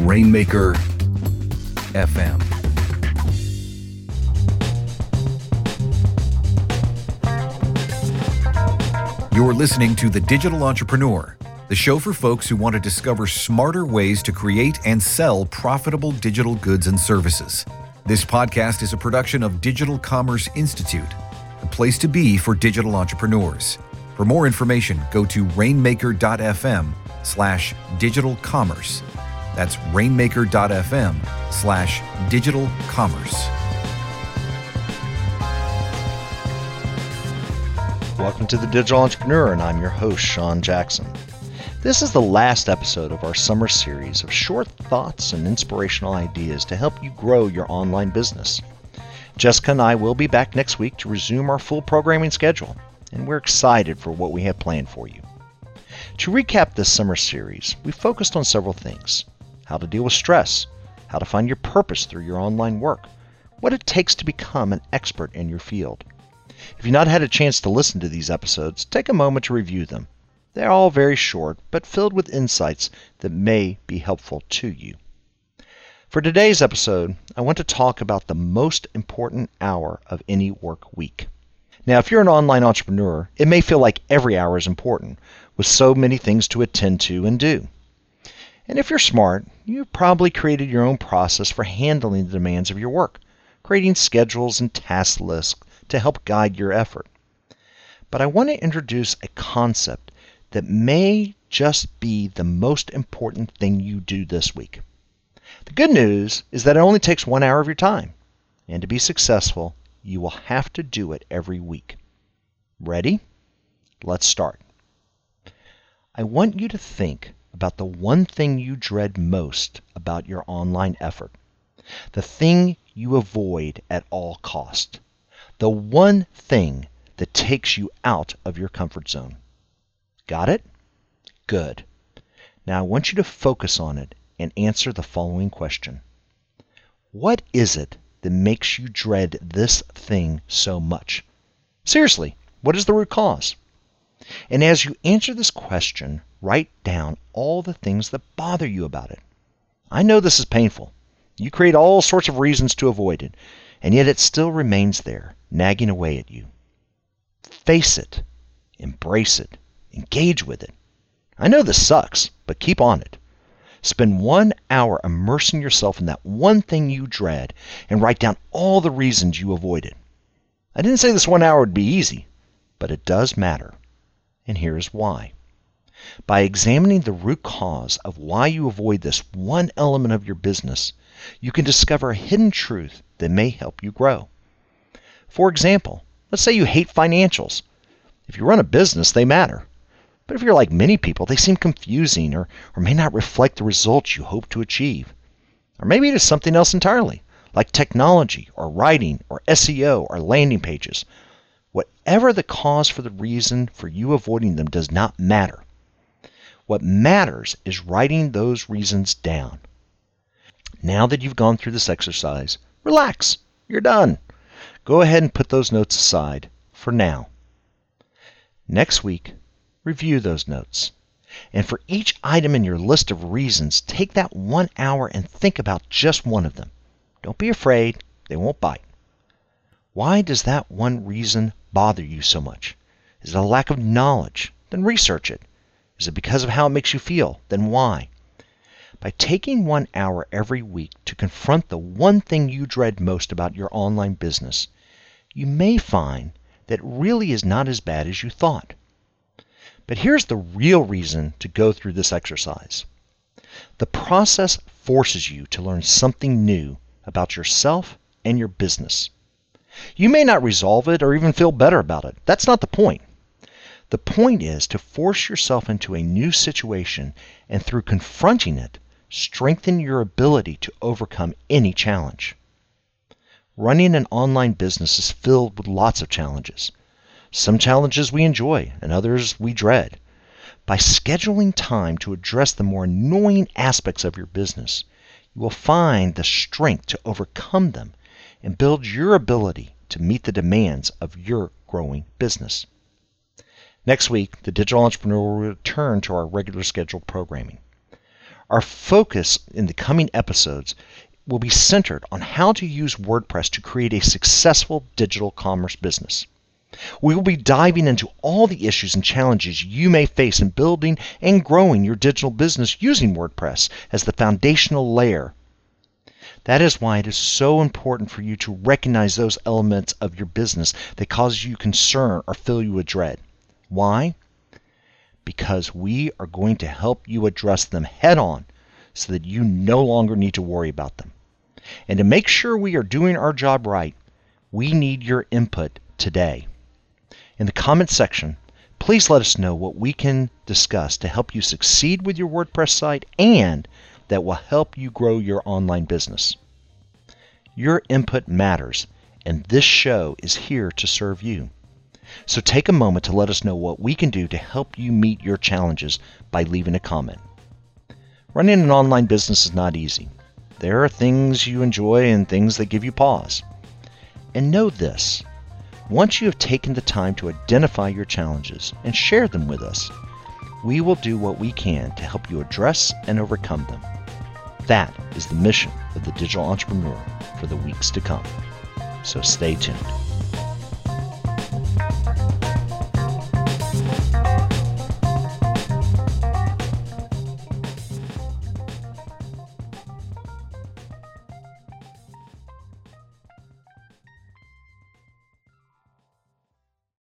Rainmaker FM. You're listening to The Digital Entrepreneur, the show for folks who want to discover smarter ways to create and sell profitable digital goods and services. This podcast is a production of Digital Commerce Institute, the place to be for digital entrepreneurs. For more information, go to rainmaker.fm slash digital commerce. That's rainmaker.fm slash digital commerce. Welcome to the Digital Entrepreneur, and I'm your host, Sean Jackson. This is the last episode of our summer series of short thoughts and inspirational ideas to help you grow your online business. Jessica and I will be back next week to resume our full programming schedule, and we're excited for what we have planned for you. To recap this summer series, we focused on several things how to deal with stress, how to find your purpose through your online work, what it takes to become an expert in your field if you've not had a chance to listen to these episodes, take a moment to review them. They're all very short, but filled with insights that may be helpful to you. For today's episode, I want to talk about the most important hour of any work week. Now, if you're an online entrepreneur, it may feel like every hour is important, with so many things to attend to and do. And if you're smart, you've probably created your own process for handling the demands of your work, creating schedules and task lists to help guide your effort. But I want to introduce a concept that may just be the most important thing you do this week. The good news is that it only takes one hour of your time, and to be successful, you will have to do it every week. Ready? Let's start. I want you to think about the one thing you dread most about your online effort, the thing you avoid at all cost the one thing that takes you out of your comfort zone. Got it? Good. Now I want you to focus on it and answer the following question What is it that makes you dread this thing so much? Seriously, what is the root cause? And as you answer this question, write down all the things that bother you about it. I know this is painful. You create all sorts of reasons to avoid it, and yet it still remains there nagging away at you. Face it, embrace it, engage with it. I know this sucks, but keep on it. Spend one hour immersing yourself in that one thing you dread and write down all the reasons you avoid it. I didn't say this one hour would be easy, but it does matter. And here's why. By examining the root cause of why you avoid this one element of your business, you can discover a hidden truth that may help you grow. For example, let's say you hate financials. If you run a business, they matter. But if you're like many people, they seem confusing or, or may not reflect the results you hope to achieve. Or maybe it is something else entirely, like technology or writing or SEO or landing pages. Whatever the cause for the reason for you avoiding them does not matter. What matters is writing those reasons down. Now that you've gone through this exercise, relax. You're done. Go ahead and put those notes aside for now. Next week, review those notes. And for each item in your list of reasons, take that one hour and think about just one of them. Don't be afraid, they won't bite. Why does that one reason bother you so much? Is it a lack of knowledge? Then research it. Is it because of how it makes you feel? Then why? By taking one hour every week to confront the one thing you dread most about your online business, you may find that really is not as bad as you thought. But here's the real reason to go through this exercise. The process forces you to learn something new about yourself and your business. You may not resolve it or even feel better about it. That's not the point. The point is to force yourself into a new situation and through confronting it, strengthen your ability to overcome any challenge. Running an online business is filled with lots of challenges. Some challenges we enjoy, and others we dread. By scheduling time to address the more annoying aspects of your business, you will find the strength to overcome them and build your ability to meet the demands of your growing business. Next week, the Digital Entrepreneur will return to our regular scheduled programming. Our focus in the coming episodes will be centered on how to use WordPress to create a successful digital commerce business. We will be diving into all the issues and challenges you may face in building and growing your digital business using WordPress as the foundational layer. That is why it is so important for you to recognize those elements of your business that cause you concern or fill you with dread. Why? Because we are going to help you address them head on so that you no longer need to worry about them. And to make sure we are doing our job right, we need your input today. In the comments section, please let us know what we can discuss to help you succeed with your WordPress site and that will help you grow your online business. Your input matters, and this show is here to serve you. So take a moment to let us know what we can do to help you meet your challenges by leaving a comment. Running an online business is not easy. There are things you enjoy and things that give you pause. And know this once you have taken the time to identify your challenges and share them with us, we will do what we can to help you address and overcome them. That is the mission of the digital entrepreneur for the weeks to come. So stay tuned.